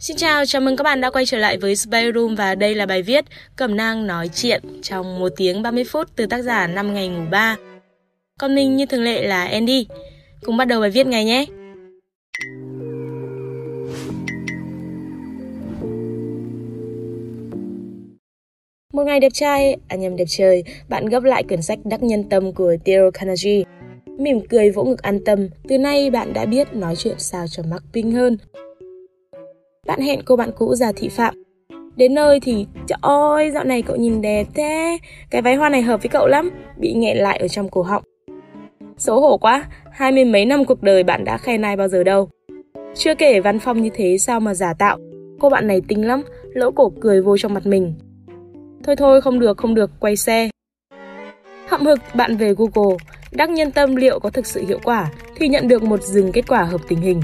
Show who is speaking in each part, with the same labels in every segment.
Speaker 1: Xin chào, chào mừng các bạn đã quay trở lại với Spy Room và đây là bài viết Cẩm nang nói chuyện trong 1 tiếng 30 phút từ tác giả năm ngày ngủ 3. Còn mình như thường lệ là Andy. Cùng bắt đầu bài viết ngày nhé. Một ngày đẹp trai, à nhầm đẹp trời, bạn gấp lại quyển sách Đắc Nhân Tâm của Theo Carnegie. Mỉm cười vỗ ngực an tâm, từ nay bạn đã biết nói chuyện sao cho mắc pinh hơn. Bạn hẹn cô bạn cũ già thị phạm. Đến nơi thì, trời ơi, dạo này cậu nhìn đẹp thế, cái váy hoa này hợp với cậu lắm, bị nghẹn lại ở trong cổ họng. Xấu hổ quá, hai mươi mấy năm cuộc đời bạn đã khen ai bao giờ đâu. Chưa kể văn phong như thế sao mà giả tạo, cô bạn này tinh lắm, lỗ cổ cười vô trong mặt mình. Thôi thôi, không được, không được, quay xe. Hậm hực, bạn về Google, đắc nhân tâm liệu có thực sự hiệu quả thì nhận được một dừng kết quả hợp tình hình.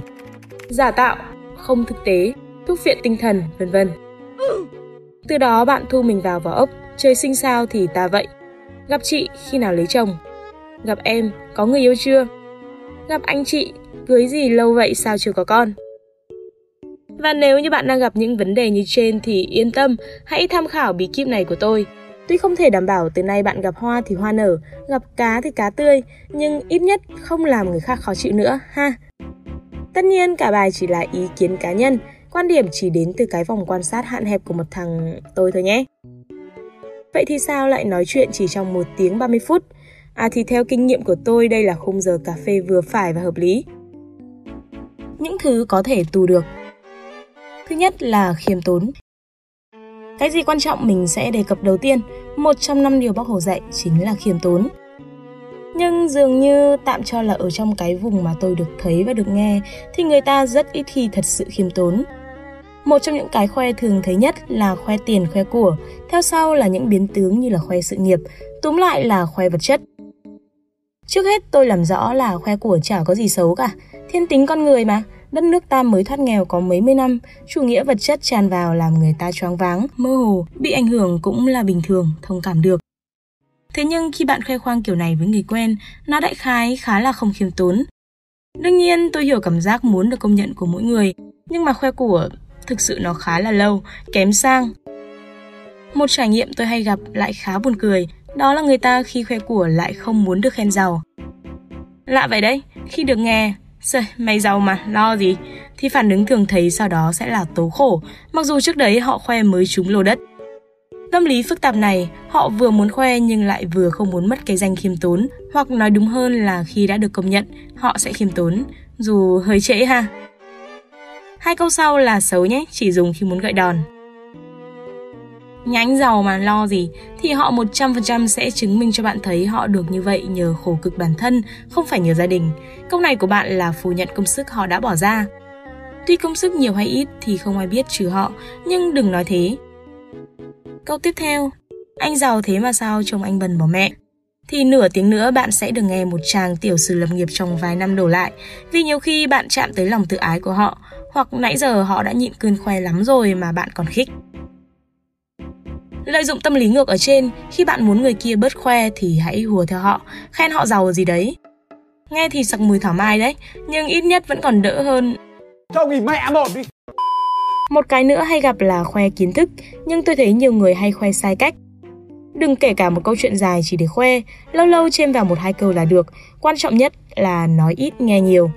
Speaker 1: Giả tạo, không thực tế, thuốc viện tinh thần, vân vân. Từ đó bạn thu mình vào vỏ ốc, trời sinh sao thì ta vậy. Gặp chị khi nào lấy chồng? Gặp em, có người yêu chưa? Gặp anh chị, cưới gì lâu vậy sao chưa có con? Và nếu như bạn đang gặp những vấn đề như trên thì yên tâm, hãy tham khảo bí kíp này của tôi. Tuy không thể đảm bảo từ nay bạn gặp hoa thì hoa nở, gặp cá thì cá tươi, nhưng ít nhất không làm người khác khó chịu nữa ha. Tất nhiên cả bài chỉ là ý kiến cá nhân, quan điểm chỉ đến từ cái vòng quan sát hạn hẹp của một thằng tôi thôi nhé. Vậy thì sao lại nói chuyện chỉ trong 1 tiếng 30 phút? À thì theo kinh nghiệm của tôi đây là khung giờ cà phê vừa phải và hợp lý. Những thứ có thể tù được. Thứ nhất là khiêm tốn. Cái gì quan trọng mình sẽ đề cập đầu tiên, một trong năm điều bác Hồ dạy chính là khiêm tốn. Nhưng dường như tạm cho là ở trong cái vùng mà tôi được thấy và được nghe thì người ta rất ít khi thật sự khiêm tốn. Một trong những cái khoe thường thấy nhất là khoe tiền khoe của, theo sau là những biến tướng như là khoe sự nghiệp, túm lại là khoe vật chất. Trước hết tôi làm rõ là khoe của chả có gì xấu cả, thiên tính con người mà, đất nước ta mới thoát nghèo có mấy mươi năm, chủ nghĩa vật chất tràn vào làm người ta choáng váng, mơ hồ, bị ảnh hưởng cũng là bình thường, thông cảm được. Thế nhưng khi bạn khoe khoang kiểu này với người quen, nó đại khái khá là không khiêm tốn. Đương nhiên tôi hiểu cảm giác muốn được công nhận của mỗi người, nhưng mà khoe của thực sự nó khá là lâu, kém sang. Một trải nghiệm tôi hay gặp lại khá buồn cười, đó là người ta khi khoe của lại không muốn được khen giàu. Lạ vậy đấy, khi được nghe, Trời, mày giàu mà, lo gì? Thì phản ứng thường thấy sau đó sẽ là tố khổ, mặc dù trước đấy họ khoe mới trúng lô đất. Tâm lý phức tạp này, họ vừa muốn khoe nhưng lại vừa không muốn mất cái danh khiêm tốn, hoặc nói đúng hơn là khi đã được công nhận, họ sẽ khiêm tốn, dù hơi trễ ha. Hai câu sau là xấu nhé, chỉ dùng khi muốn gợi đòn. Nhánh giàu mà lo gì thì họ 100% sẽ chứng minh cho bạn thấy họ được như vậy nhờ khổ cực bản thân, không phải nhờ gia đình. Câu này của bạn là phủ nhận công sức họ đã bỏ ra. Tuy công sức nhiều hay ít thì không ai biết trừ họ, nhưng đừng nói thế. Câu tiếp theo, anh giàu thế mà sao chồng anh bần bỏ mẹ. Thì nửa tiếng nữa bạn sẽ được nghe một chàng tiểu sử lập nghiệp trong vài năm đổ lại, vì nhiều khi bạn chạm tới lòng tự ái của họ, hoặc nãy giờ họ đã nhịn cơn khoe lắm rồi mà bạn còn khích. Lợi dụng tâm lý ngược ở trên, khi bạn muốn người kia bớt khoe thì hãy hùa theo họ, khen họ giàu gì đấy. Nghe thì sặc mùi thảo mai đấy, nhưng ít nhất vẫn còn đỡ hơn.
Speaker 2: Cho nghỉ mẹ một đi.
Speaker 1: Một cái nữa hay gặp là khoe kiến thức, nhưng tôi thấy nhiều người hay khoe sai cách. Đừng kể cả một câu chuyện dài chỉ để khoe, lâu lâu chêm vào một hai câu là được, quan trọng nhất là nói ít nghe nhiều.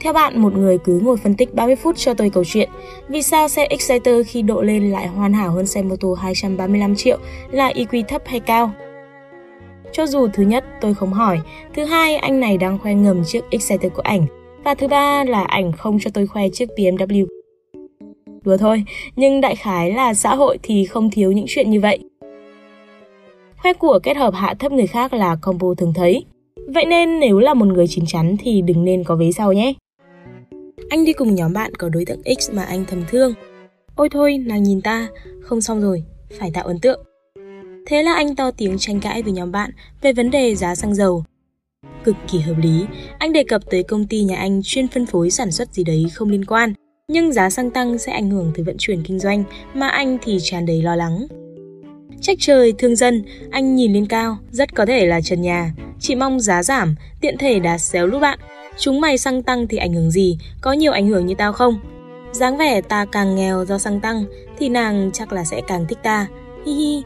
Speaker 1: Theo bạn, một người cứ ngồi phân tích 30 phút cho tôi câu chuyện Vì sao xe Exciter khi độ lên lại hoàn hảo hơn xe mô tô 235 triệu là EQ thấp hay cao? Cho dù thứ nhất tôi không hỏi, thứ hai anh này đang khoe ngầm chiếc Exciter của ảnh và thứ ba là ảnh không cho tôi khoe chiếc BMW. Đùa thôi, nhưng đại khái là xã hội thì không thiếu những chuyện như vậy hay của kết hợp hạ thấp người khác là combo thường thấy. Vậy nên nếu là một người chín chắn thì đừng nên có vế sau nhé. Anh đi cùng nhóm bạn có đối tượng X mà anh thầm thương. Ôi thôi, nàng nhìn ta, không xong rồi, phải tạo ấn tượng. Thế là anh to tiếng tranh cãi với nhóm bạn về vấn đề giá xăng dầu. Cực kỳ hợp lý, anh đề cập tới công ty nhà anh chuyên phân phối sản xuất gì đấy không liên quan, nhưng giá xăng tăng sẽ ảnh hưởng tới vận chuyển kinh doanh mà anh thì tràn đầy lo lắng. Trách trời thương dân, anh nhìn lên cao, rất có thể là trần nhà, chỉ mong giá giảm, tiện thể đá xéo lúc bạn. Chúng mày xăng tăng thì ảnh hưởng gì, có nhiều ảnh hưởng như tao không? dáng vẻ ta càng nghèo do xăng tăng thì nàng chắc là sẽ càng thích ta. Hi hi.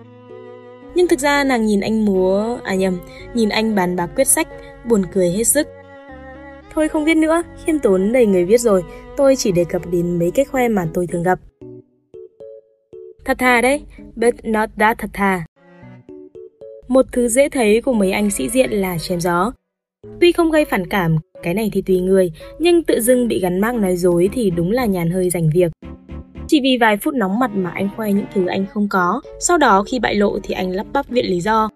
Speaker 1: Nhưng thực ra nàng nhìn anh múa, à nhầm, nhìn anh bàn bạc quyết sách, buồn cười hết sức. Thôi không viết nữa, khiêm tốn đầy người viết rồi, tôi chỉ đề cập đến mấy cái khoe mà tôi thường gặp. Thật thà đấy, but not that thật thà. Một thứ dễ thấy của mấy anh sĩ diện là chém gió. Tuy không gây phản cảm, cái này thì tùy người, nhưng tự dưng bị gắn mác nói dối thì đúng là nhàn hơi rảnh việc. Chỉ vì vài phút nóng mặt mà anh khoe những thứ anh không có, sau đó khi bại lộ thì anh lắp bắp viện lý do.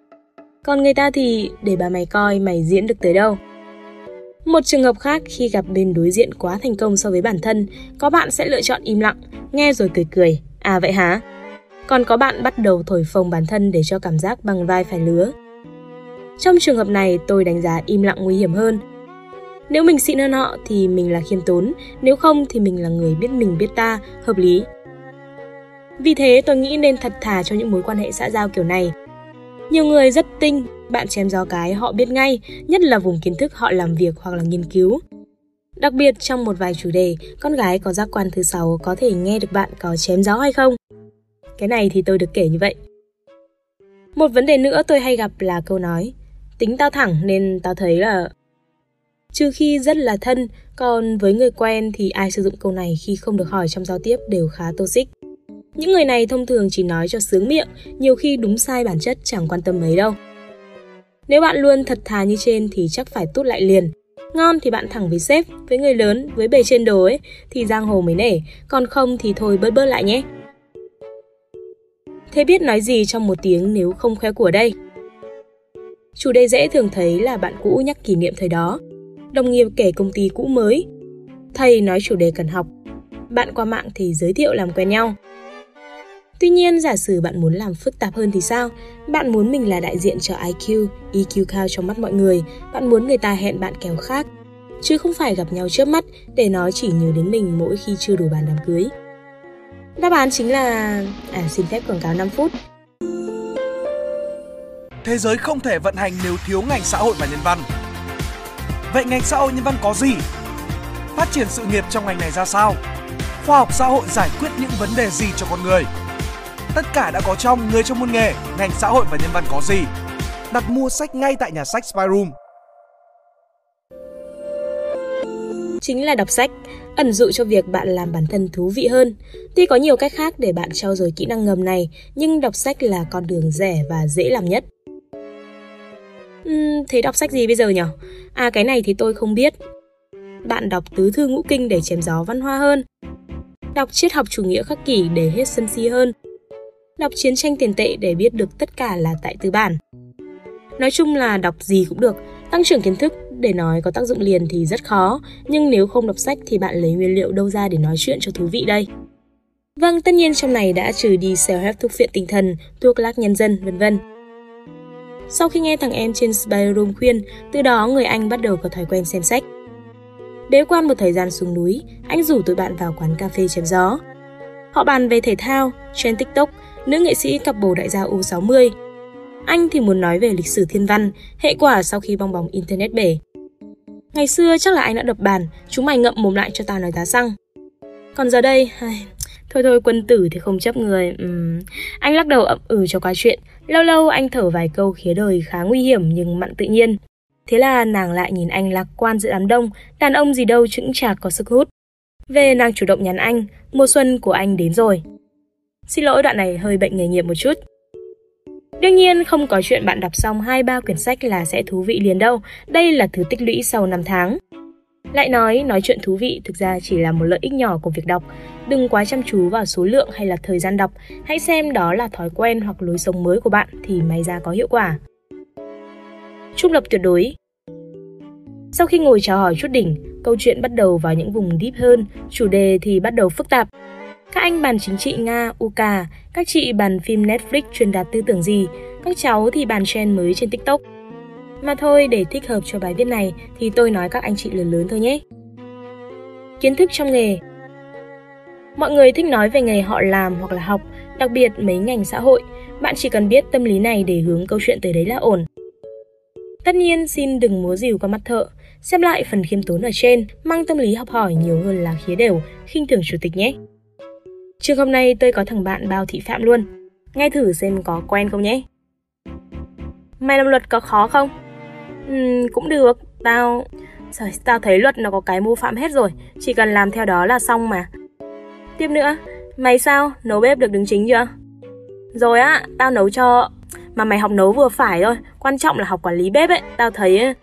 Speaker 1: Còn người ta thì để bà mày coi mày diễn được tới đâu. Một trường hợp khác khi gặp bên đối diện quá thành công so với bản thân, có bạn sẽ lựa chọn im lặng, nghe rồi cười cười. À vậy hả? Còn có bạn bắt đầu thổi phồng bản thân để cho cảm giác bằng vai phải lứa. Trong trường hợp này, tôi đánh giá im lặng nguy hiểm hơn. Nếu mình xịn hơn họ thì mình là khiêm tốn, nếu không thì mình là người biết mình biết ta, hợp lý. Vì thế tôi nghĩ nên thật thà cho những mối quan hệ xã giao kiểu này. Nhiều người rất tinh, bạn chém gió cái họ biết ngay, nhất là vùng kiến thức họ làm việc hoặc là nghiên cứu. Đặc biệt trong một vài chủ đề, con gái có giác quan thứ sáu có thể nghe được bạn có chém gió hay không. Cái này thì tôi được kể như vậy. Một vấn đề nữa tôi hay gặp là câu nói Tính tao thẳng nên tao thấy là Trừ khi rất là thân, còn với người quen thì ai sử dụng câu này khi không được hỏi trong giao tiếp đều khá toxic. Những người này thông thường chỉ nói cho sướng miệng, nhiều khi đúng sai bản chất chẳng quan tâm mấy đâu. Nếu bạn luôn thật thà như trên thì chắc phải tút lại liền. Ngon thì bạn thẳng với sếp, với người lớn, với bề trên đồ ấy thì giang hồ mới nể, còn không thì thôi bớt bớt lại nhé. Thế biết nói gì trong một tiếng nếu không khoe của đây? Chủ đề dễ thường thấy là bạn cũ nhắc kỷ niệm thời đó, đồng nghiệp kể công ty cũ mới, thầy nói chủ đề cần học, bạn qua mạng thì giới thiệu làm quen nhau. Tuy nhiên, giả sử bạn muốn làm phức tạp hơn thì sao? Bạn muốn mình là đại diện cho IQ, EQ cao trong mắt mọi người, bạn muốn người ta hẹn bạn kèo khác, chứ không phải gặp nhau trước mắt để nói chỉ nhớ đến mình mỗi khi chưa đủ bàn đám cưới. Đáp án chính là... À, xin phép quảng cáo 5 phút.
Speaker 2: Thế giới không thể vận hành nếu thiếu ngành xã hội và nhân văn. Vậy ngành xã hội nhân văn có gì? Phát triển sự nghiệp trong ngành này ra sao? Khoa học xã hội giải quyết những vấn đề gì cho con người? Tất cả đã có trong Người trong môn nghề, ngành xã hội và nhân văn có gì? Đặt mua sách ngay tại nhà sách Spyroom.
Speaker 1: chính là đọc sách, ẩn dụ cho việc bạn làm bản thân thú vị hơn. Tuy có nhiều cách khác để bạn trau dồi kỹ năng ngầm này, nhưng đọc sách là con đường rẻ và dễ làm nhất. Uhm, thế đọc sách gì bây giờ nhỉ? À cái này thì tôi không biết. Bạn đọc tứ thư ngũ kinh để chém gió văn hoa hơn. Đọc triết học chủ nghĩa khắc kỷ để hết sân si hơn. Đọc chiến tranh tiền tệ để biết được tất cả là tại tư bản. Nói chung là đọc gì cũng được, tăng trưởng kiến thức để nói có tác dụng liền thì rất khó, nhưng nếu không đọc sách thì bạn lấy nguyên liệu đâu ra để nói chuyện cho thú vị đây? Vâng, tất nhiên trong này đã trừ đi self-help thuốc phiện tinh thần, thuốc lác nhân dân, vân vân. Sau khi nghe thằng em trên Spyroom khuyên, từ đó người anh bắt đầu có thói quen xem sách. Bế quan một thời gian xuống núi, anh rủ tụi bạn vào quán cà phê chém gió. Họ bàn về thể thao, trên TikTok, nữ nghệ sĩ cặp bồ đại gia U60. Anh thì muốn nói về lịch sử thiên văn, hệ quả sau khi bong bóng Internet bể. Ngày xưa chắc là anh đã đập bàn, chúng mày ngậm mồm lại cho tao nói giá xăng. Còn giờ đây, thôi thôi quân tử thì không chấp người. Uhm. Anh lắc đầu ậm ừ cho qua chuyện. Lâu lâu anh thở vài câu khía đời khá nguy hiểm nhưng mặn tự nhiên. Thế là nàng lại nhìn anh lạc quan giữa đám đông, đàn ông gì đâu chững chạc có sức hút. Về nàng chủ động nhắn anh, mùa xuân của anh đến rồi. Xin lỗi đoạn này hơi bệnh nghề nghiệp một chút. Đương nhiên không có chuyện bạn đọc xong hai ba quyển sách là sẽ thú vị liền đâu, đây là thứ tích lũy sau 5 tháng. Lại nói, nói chuyện thú vị thực ra chỉ là một lợi ích nhỏ của việc đọc. Đừng quá chăm chú vào số lượng hay là thời gian đọc, hãy xem đó là thói quen hoặc lối sống mới của bạn thì may ra có hiệu quả. Trung lập tuyệt đối Sau khi ngồi chào hỏi chút đỉnh, câu chuyện bắt đầu vào những vùng deep hơn, chủ đề thì bắt đầu phức tạp. Các anh bàn chính trị Nga, UK, các chị bàn phim Netflix truyền đạt tư tưởng gì, các cháu thì bàn trend mới trên TikTok. Mà thôi, để thích hợp cho bài viết này thì tôi nói các anh chị lớn lớn thôi nhé. Kiến thức trong nghề Mọi người thích nói về nghề họ làm hoặc là học, đặc biệt mấy ngành xã hội. Bạn chỉ cần biết tâm lý này để hướng câu chuyện tới đấy là ổn. Tất nhiên, xin đừng múa rìu qua mắt thợ. Xem lại phần khiêm tốn ở trên, mang tâm lý học hỏi nhiều hơn là khía đều, khinh thường chủ tịch nhé. Trường hôm nay tôi có thằng bạn bao thị phạm luôn. Nghe thử xem có quen không nhé. Mày làm luật có khó không? Ừ, cũng được, tao... Trời, tao thấy luật nó có cái mô phạm hết rồi, chỉ cần làm theo đó là xong mà. Tiếp nữa, mày sao, nấu bếp được đứng chính chưa? Rồi á, tao nấu cho... Mà mày học nấu vừa phải thôi, quan trọng là học quản lý bếp ấy, tao thấy.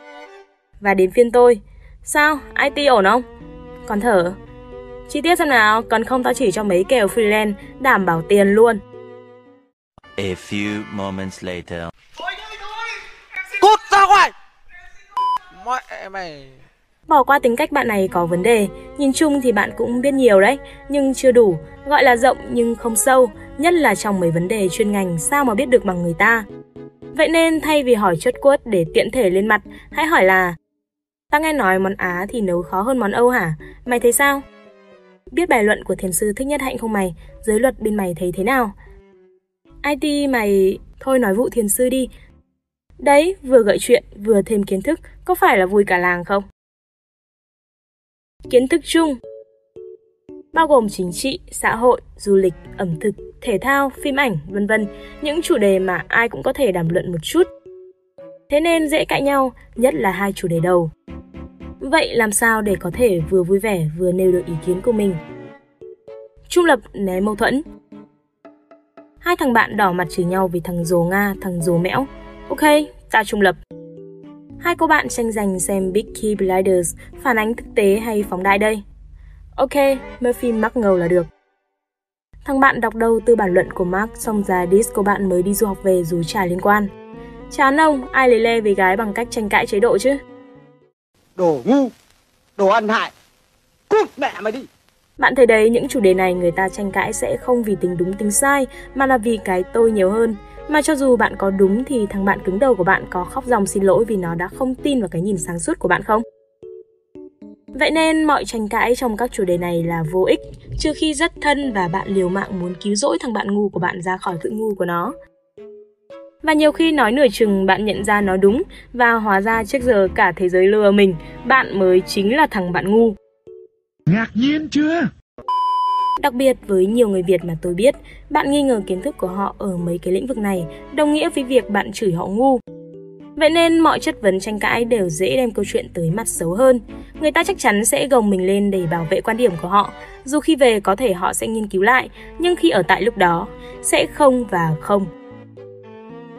Speaker 1: Và đến phiên tôi. Sao, IT ổn không? Còn thở. Chi tiết xem nào, cần không tao chỉ cho mấy kèo freelance, đảm bảo tiền luôn.
Speaker 3: A few moments later.
Speaker 2: Cút ra ngoài Mẹ mày
Speaker 1: Bỏ qua tính cách bạn này có vấn đề, nhìn chung thì bạn cũng biết nhiều đấy, nhưng chưa đủ, gọi là rộng nhưng không sâu, nhất là trong mấy vấn đề chuyên ngành sao mà biết được bằng người ta. Vậy nên thay vì hỏi chốt quất để tiện thể lên mặt, hãy hỏi là Ta nghe nói món Á thì nấu khó hơn món Âu hả? Mày thấy sao? Biết bài luận của thiền sư Thích Nhất Hạnh không mày? Giới luật bên mày thấy thế nào? IT mày... Thôi nói vụ thiền sư đi. Đấy, vừa gợi chuyện, vừa thêm kiến thức, có phải là vui cả làng không? Kiến thức chung bao gồm chính trị, xã hội, du lịch, ẩm thực, thể thao, phim ảnh, vân vân, những chủ đề mà ai cũng có thể đàm luận một chút. Thế nên dễ cãi nhau, nhất là hai chủ đề đầu. Vậy làm sao để có thể vừa vui vẻ vừa nêu được ý kiến của mình? Trung lập né mâu thuẫn. Hai thằng bạn đỏ mặt chửi nhau vì thằng rồ Nga, thằng rồ mẽo. Ok, ta trung lập. Hai cô bạn tranh giành xem Big Key Blinders phản ánh thực tế hay phóng đại đây. Ok, Murphy mắc ngầu là được. Thằng bạn đọc đâu từ bản luận của Mark xong ra diss cô bạn mới đi du học về dù chả liên quan. Chán ông, ai lấy le với gái bằng cách tranh cãi chế độ chứ?
Speaker 4: Đồ ngu, đồ ăn hại, cút mẹ mày đi.
Speaker 1: Bạn thấy đấy, những chủ đề này người ta tranh cãi sẽ không vì tính đúng tính sai, mà là vì cái tôi nhiều hơn. Mà cho dù bạn có đúng thì thằng bạn cứng đầu của bạn có khóc dòng xin lỗi vì nó đã không tin vào cái nhìn sáng suốt của bạn không? Vậy nên mọi tranh cãi trong các chủ đề này là vô ích, trừ khi rất thân và bạn liều mạng muốn cứu rỗi thằng bạn ngu của bạn ra khỏi sự ngu của nó. Và nhiều khi nói nửa chừng bạn nhận ra nó đúng và hóa ra trước giờ cả thế giới lừa mình, bạn mới chính là thằng bạn ngu.
Speaker 5: Ngạc nhiên chưa?
Speaker 1: Đặc biệt với nhiều người Việt mà tôi biết, bạn nghi ngờ kiến thức của họ ở mấy cái lĩnh vực này, đồng nghĩa với việc bạn chửi họ ngu. Vậy nên mọi chất vấn tranh cãi đều dễ đem câu chuyện tới mặt xấu hơn. Người ta chắc chắn sẽ gồng mình lên để bảo vệ quan điểm của họ, dù khi về có thể họ sẽ nghiên cứu lại, nhưng khi ở tại lúc đó, sẽ không và không.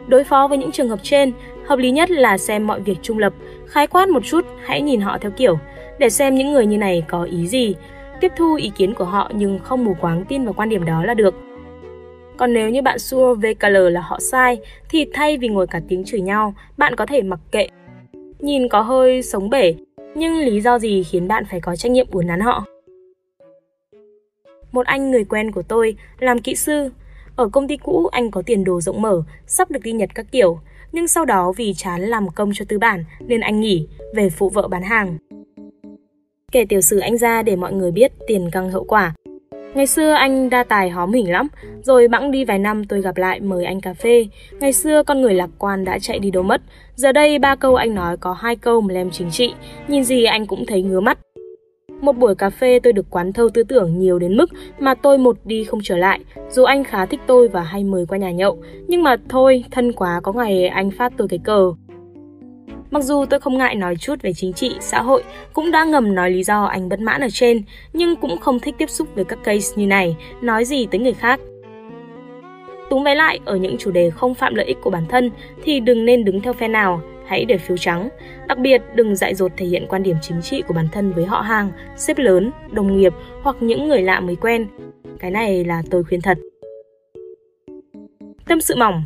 Speaker 1: Đối phó với những trường hợp trên, hợp lý nhất là xem mọi việc trung lập, khái quát một chút, hãy nhìn họ theo kiểu, để xem những người như này có ý gì, tiếp thu ý kiến của họ nhưng không mù quáng tin vào quan điểm đó là được. Còn nếu như bạn xua VKL là họ sai, thì thay vì ngồi cả tiếng chửi nhau, bạn có thể mặc kệ. Nhìn có hơi sống bể, nhưng lý do gì khiến bạn phải có trách nhiệm uốn nắn họ? Một anh người quen của tôi làm kỹ sư. Ở công ty cũ anh có tiền đồ rộng mở, sắp được đi Nhật các kiểu, nhưng sau đó vì chán làm công cho tư bản nên anh nghỉ, về phụ vợ bán hàng. Kể tiểu sử anh ra để mọi người biết tiền căng hậu quả. Ngày xưa anh đa tài hóm hỉnh lắm, rồi bẵng đi vài năm tôi gặp lại mời anh cà phê. Ngày xưa con người lạc quan đã chạy đi đâu mất. Giờ đây ba câu anh nói có hai câu mà lem chính trị, nhìn gì anh cũng thấy ngứa mắt. Một buổi cà phê tôi được quán thâu tư tưởng nhiều đến mức mà tôi một đi không trở lại, dù anh khá thích tôi và hay mời qua nhà nhậu. Nhưng mà thôi, thân quá có ngày anh phát tôi cái cờ. Mặc dù tôi không ngại nói chút về chính trị, xã hội, cũng đã ngầm nói lý do anh bất mãn ở trên, nhưng cũng không thích tiếp xúc với các case như này, nói gì tới người khác. Túng vé lại, ở những chủ đề không phạm lợi ích của bản thân thì đừng nên đứng theo phe nào, hãy để phiếu trắng. Đặc biệt, đừng dại dột thể hiện quan điểm chính trị của bản thân với họ hàng, sếp lớn, đồng nghiệp hoặc những người lạ mới quen. Cái này là tôi khuyên thật. Tâm sự mỏng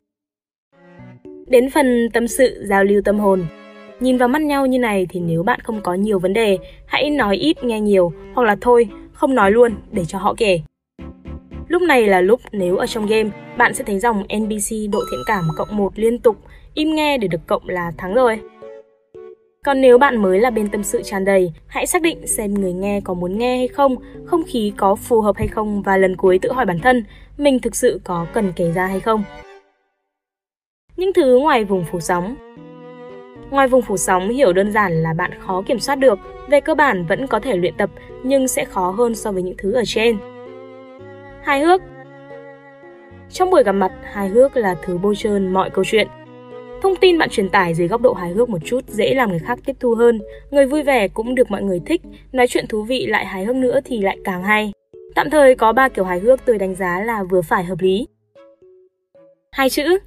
Speaker 1: Đến phần tâm sự giao lưu tâm hồn, Nhìn vào mắt nhau như này thì nếu bạn không có nhiều vấn đề, hãy nói ít nghe nhiều hoặc là thôi, không nói luôn để cho họ kể. Lúc này là lúc nếu ở trong game, bạn sẽ thấy dòng NPC độ thiện cảm cộng 1 liên tục, im nghe để được cộng là thắng rồi. Còn nếu bạn mới là bên tâm sự tràn đầy, hãy xác định xem người nghe có muốn nghe hay không, không khí có phù hợp hay không và lần cuối tự hỏi bản thân, mình thực sự có cần kể ra hay không. Những thứ ngoài vùng phủ sóng Ngoài vùng phủ sóng hiểu đơn giản là bạn khó kiểm soát được, về cơ bản vẫn có thể luyện tập nhưng sẽ khó hơn so với những thứ ở trên. Hài hước Trong buổi gặp mặt, hài hước là thứ bôi trơn mọi câu chuyện. Thông tin bạn truyền tải dưới góc độ hài hước một chút dễ làm người khác tiếp thu hơn. Người vui vẻ cũng được mọi người thích, nói chuyện thú vị lại hài hước nữa thì lại càng hay. Tạm thời có ba kiểu hài hước tôi đánh giá là vừa phải hợp lý. Hai chữ,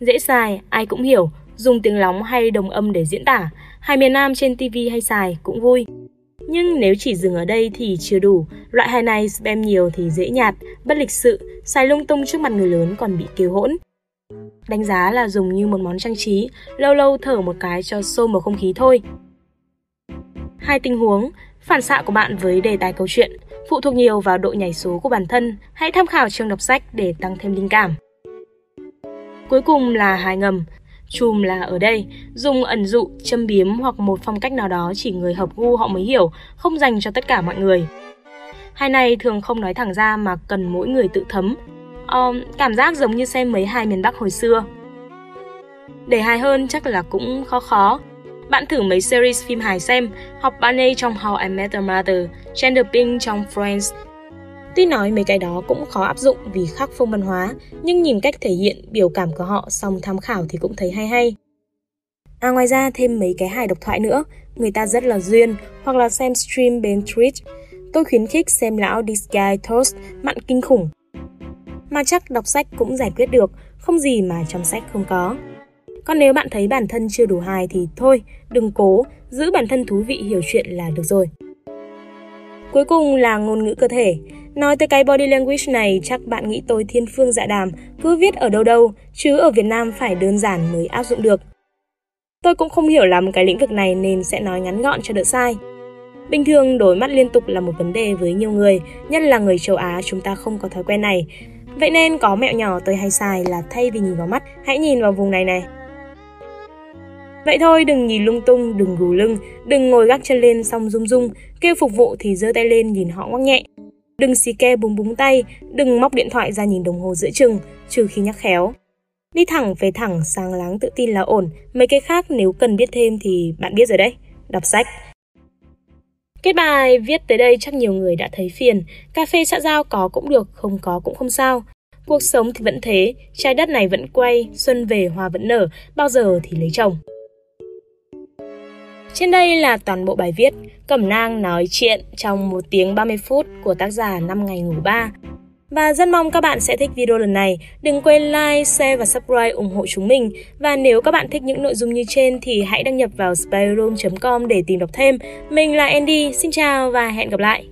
Speaker 1: dễ xài, ai cũng hiểu, dùng tiếng lóng hay đồng âm để diễn tả, hai miền Nam trên TV hay xài cũng vui. Nhưng nếu chỉ dừng ở đây thì chưa đủ, loại hài này spam nhiều thì dễ nhạt, bất lịch sự, xài lung tung trước mặt người lớn còn bị kêu hỗn. Đánh giá là dùng như một món trang trí, lâu lâu thở một cái cho xô một không khí thôi. Hai tình huống, phản xạ của bạn với đề tài câu chuyện phụ thuộc nhiều vào độ nhảy số của bản thân, hãy tham khảo trường đọc sách để tăng thêm linh cảm. Cuối cùng là hài ngầm, Chùm là ở đây, dùng ẩn dụ, châm biếm hoặc một phong cách nào đó chỉ người hợp gu họ mới hiểu, không dành cho tất cả mọi người. Hai này thường không nói thẳng ra mà cần mỗi người tự thấm. Um, cảm giác giống như xem mấy hai miền Bắc hồi xưa. Để hài hơn chắc là cũng khó khó. Bạn thử mấy series phim hài xem, học Barney trong How I Met Your Mother, Chandler Bing trong Friends, Tuy nói mấy cái đó cũng khó áp dụng vì khác phong văn hóa, nhưng nhìn cách thể hiện biểu cảm của họ xong tham khảo thì cũng thấy hay hay. À ngoài ra thêm mấy cái hài độc thoại nữa, người ta rất là duyên, hoặc là xem stream bên Twitch. Tôi khuyến khích xem lão This Guy Toast mặn kinh khủng. Mà chắc đọc sách cũng giải quyết được, không gì mà trong sách không có. Còn nếu bạn thấy bản thân chưa đủ hài thì thôi, đừng cố, giữ bản thân thú vị hiểu chuyện là được rồi. Cuối cùng là ngôn ngữ cơ thể. Nói tới cái body language này chắc bạn nghĩ tôi thiên phương dạ đàm, cứ viết ở đâu đâu, chứ ở Việt Nam phải đơn giản mới áp dụng được. Tôi cũng không hiểu lắm cái lĩnh vực này nên sẽ nói ngắn gọn cho đỡ sai. Bình thường đổi mắt liên tục là một vấn đề với nhiều người, nhất là người châu Á chúng ta không có thói quen này. Vậy nên có mẹo nhỏ tôi hay xài là thay vì nhìn vào mắt, hãy nhìn vào vùng này này. Vậy thôi đừng nhìn lung tung, đừng gù lưng, đừng ngồi gác chân lên xong rung rung, kêu phục vụ thì giơ tay lên nhìn họ ngoắc nhẹ. Đừng xì ke búng búng tay, đừng móc điện thoại ra nhìn đồng hồ giữa chừng, trừ khi nhắc khéo. Đi thẳng về thẳng, sáng láng tự tin là ổn, mấy cái khác nếu cần biết thêm thì bạn biết rồi đấy, đọc sách. Kết bài viết tới đây chắc nhiều người đã thấy phiền, cà phê xã giao có cũng được, không có cũng không sao. Cuộc sống thì vẫn thế, trái đất này vẫn quay, xuân về hoa vẫn nở, bao giờ thì lấy chồng. Trên đây là toàn bộ bài viết Cẩm nang nói chuyện trong 1 tiếng 30 phút của tác giả 5 ngày ngủ 3. Và rất mong các bạn sẽ thích video lần này. Đừng quên like, share và subscribe ủng hộ chúng mình. Và nếu các bạn thích những nội dung như trên thì hãy đăng nhập vào spyroom.com để tìm đọc thêm. Mình là Andy, xin chào và hẹn gặp lại.